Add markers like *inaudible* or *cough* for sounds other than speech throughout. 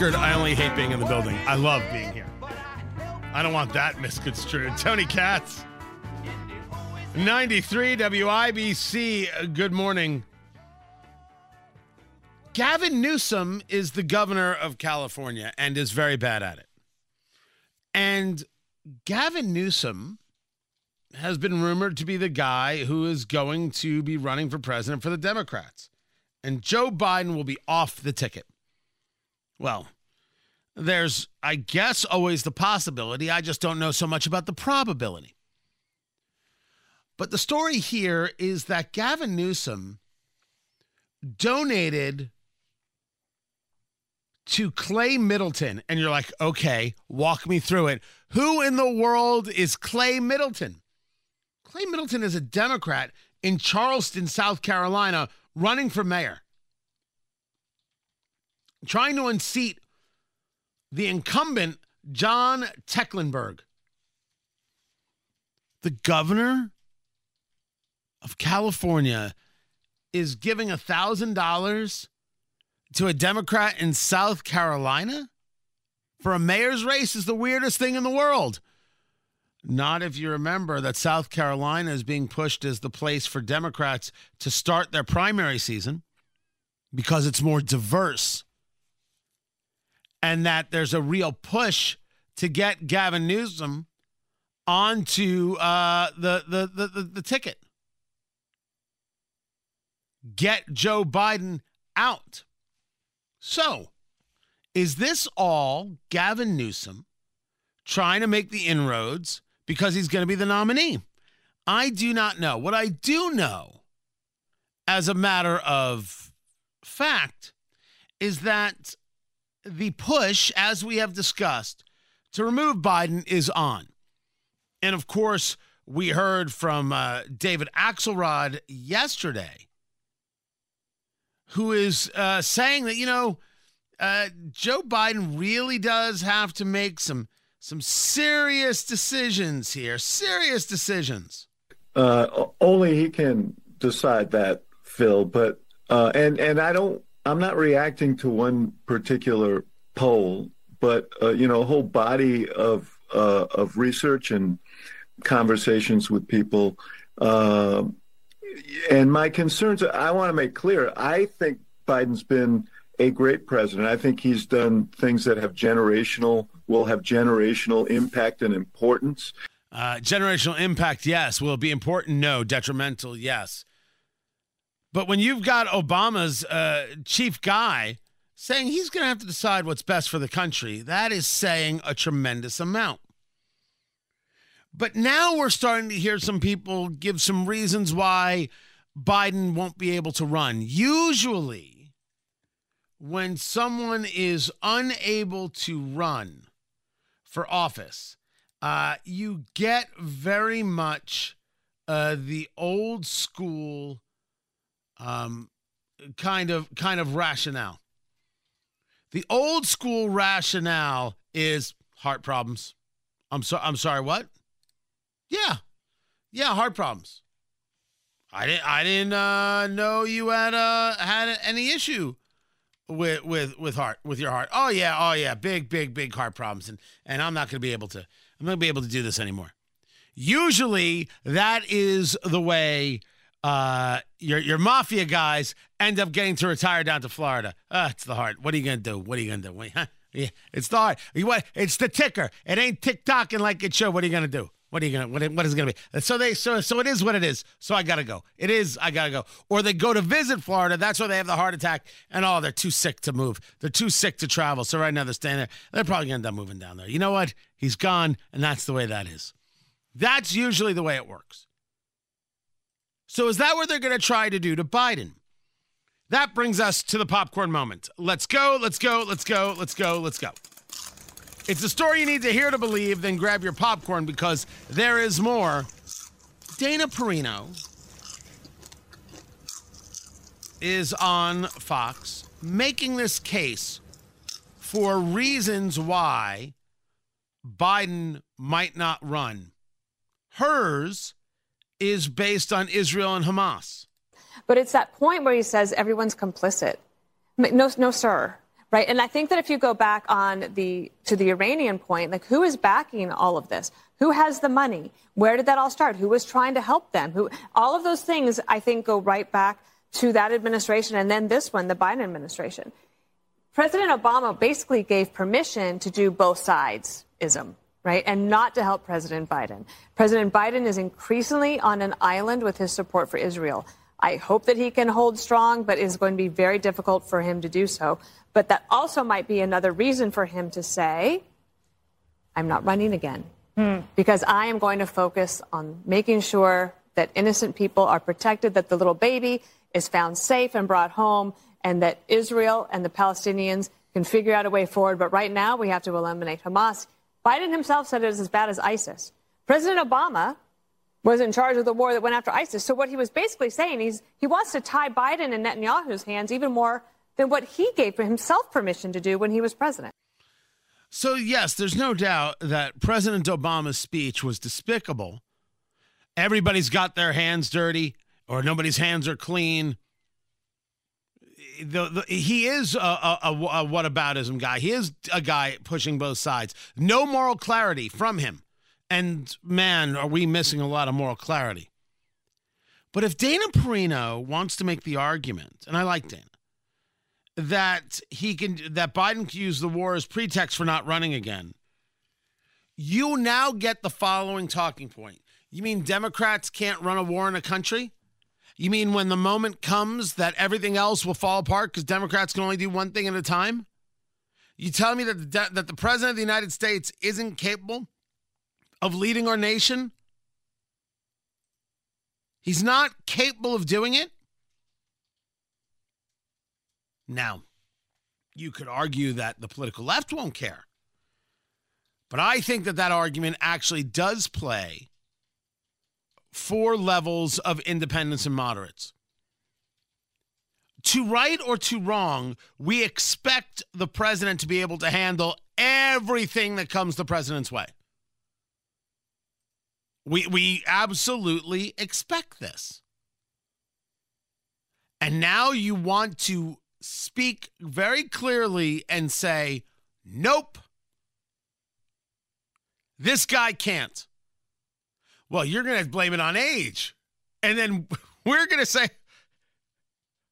record, I only hate being in the building. I love being here. I don't want that misconstrued. *laughs* Tony Katz, 93 WIBC. Uh, good morning. Gavin Newsom is the governor of California and is very bad at it. And Gavin Newsom has been rumored to be the guy who is going to be running for president for the Democrats. And Joe Biden will be off the ticket. Well, there's, I guess, always the possibility. I just don't know so much about the probability. But the story here is that Gavin Newsom donated to Clay Middleton. And you're like, okay, walk me through it. Who in the world is Clay Middleton? Clay Middleton is a Democrat in Charleston, South Carolina, running for mayor, trying to unseat the incumbent John Tecklenburg. The governor of California is giving $1,000 to a Democrat in South Carolina for a mayor's race is the weirdest thing in the world. Not if you remember that South Carolina is being pushed as the place for Democrats to start their primary season because it's more diverse. And that there's a real push to get Gavin Newsom onto uh, the, the, the, the, the ticket. Get Joe Biden out. So, is this all Gavin Newsom trying to make the inroads because he's going to be the nominee? I do not know. What I do know, as a matter of fact, is that the push, as we have discussed, to remove Biden is on. And of course, we heard from uh, David Axelrod yesterday, who is uh, saying that, you know, uh, Joe Biden really does have to make some some serious decisions here, serious decisions. Uh, only he can decide that, Phil. But uh, and and I don't. I'm not reacting to one particular poll, but uh, you know, a whole body of uh, of research and conversations with people. Uh, and my concerns. I want to make clear. I think Biden's been a great president. I think he's done things that have generational will have generational impact and importance. Uh, generational impact, yes. Will it be important? No. Detrimental, yes. But when you've got Obama's uh, chief guy saying he's going to have to decide what's best for the country, that is saying a tremendous amount. But now we're starting to hear some people give some reasons why Biden won't be able to run. Usually, when someone is unable to run for office, uh, you get very much uh, the old school um, kind of kind of rationale. The old school rationale is heart problems. I'm sorry. I'm sorry. What? Yeah, yeah, heart problems. I didn't. I didn't uh, know you had uh, had any issue with with with heart with your heart. Oh yeah. Oh yeah. Big big big heart problems, and and I'm not going to be able to. I'm not going to be able to do this anymore. Usually, that is the way uh, your your mafia guys end up getting to retire down to Florida. Ah, it's the heart. What are you gonna do? What are you gonna do? Huh? Yeah, it's the heart. You what? It's the ticker. It ain't tick tocking like it should. What are you gonna do? What are you gonna? What, what is it gonna be? So they so so it is what it is. So I gotta go. It is. I gotta go. Or they go to visit Florida. That's where they have the heart attack, and oh, they're too sick to move. They're too sick to travel. So right now they're staying there. They're probably gonna end up moving down there. You know what? He's gone, and that's the way that is. That's usually the way it works. So is that what they're gonna try to do to Biden? That brings us to the popcorn moment. Let's go. Let's go. Let's go. Let's go. Let's go. It's a story you need to hear to believe, then grab your popcorn because there is more. Dana Perino is on Fox making this case for reasons why Biden might not run. Hers is based on Israel and Hamas. But it's that point where he says everyone's complicit. No, no, sir. Right. And I think that if you go back on the to the Iranian point, like who is backing all of this? Who has the money? Where did that all start? Who was trying to help them? Who all of those things I think go right back to that administration and then this one, the Biden administration. President Obama basically gave permission to do both sides ism, right? And not to help President Biden. President Biden is increasingly on an island with his support for Israel. I hope that he can hold strong, but it's going to be very difficult for him to do so. But that also might be another reason for him to say, I'm not running again. Hmm. Because I am going to focus on making sure that innocent people are protected, that the little baby is found safe and brought home, and that Israel and the Palestinians can figure out a way forward. But right now, we have to eliminate Hamas. Biden himself said it is as bad as ISIS. President Obama was in charge of the war that went after ISIS. So what he was basically saying is he wants to tie Biden and Netanyahu's hands even more than what he gave himself permission to do when he was president. So yes, there's no doubt that President Obama's speech was despicable. Everybody's got their hands dirty, or nobody's hands are clean. The, the, he is a, a, a, a whataboutism guy. He is a guy pushing both sides. No moral clarity from him. And man, are we missing a lot of moral clarity. But if Dana Perino wants to make the argument, and I like Dana, that he can that Biden can use the war as pretext for not running again, you now get the following talking point. You mean Democrats can't run a war in a country? You mean when the moment comes that everything else will fall apart because Democrats can only do one thing at a time? You tell me that the, that the president of the United States isn't capable of leading our nation? He's not capable of doing it? Now, you could argue that the political left won't care. But I think that that argument actually does play four levels of independents and moderates. To right or to wrong, we expect the president to be able to handle everything that comes the president's way. We we absolutely expect this. And now you want to speak very clearly and say, "Nope. This guy can't." Well, you're going to blame it on age. And then *laughs* we're going to say,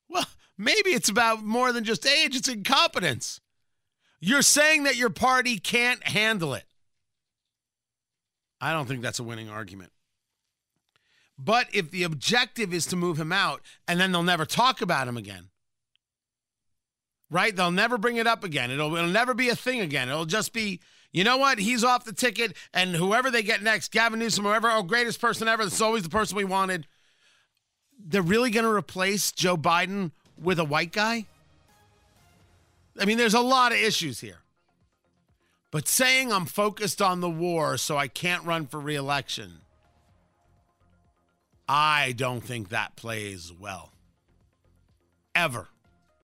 "Well, maybe it's about more than just age, it's incompetence." You're saying that your party can't handle it. I don't think that's a winning argument. But if the objective is to move him out and then they'll never talk about him again, right? They'll never bring it up again. It'll, it'll never be a thing again. It'll just be, you know what? He's off the ticket, and whoever they get next, Gavin Newsom, whoever, oh, greatest person ever, this is always the person we wanted. They're really going to replace Joe Biden with a white guy? I mean, there's a lot of issues here. But saying I'm focused on the war so I can't run for reelection, I don't think that plays well. Ever.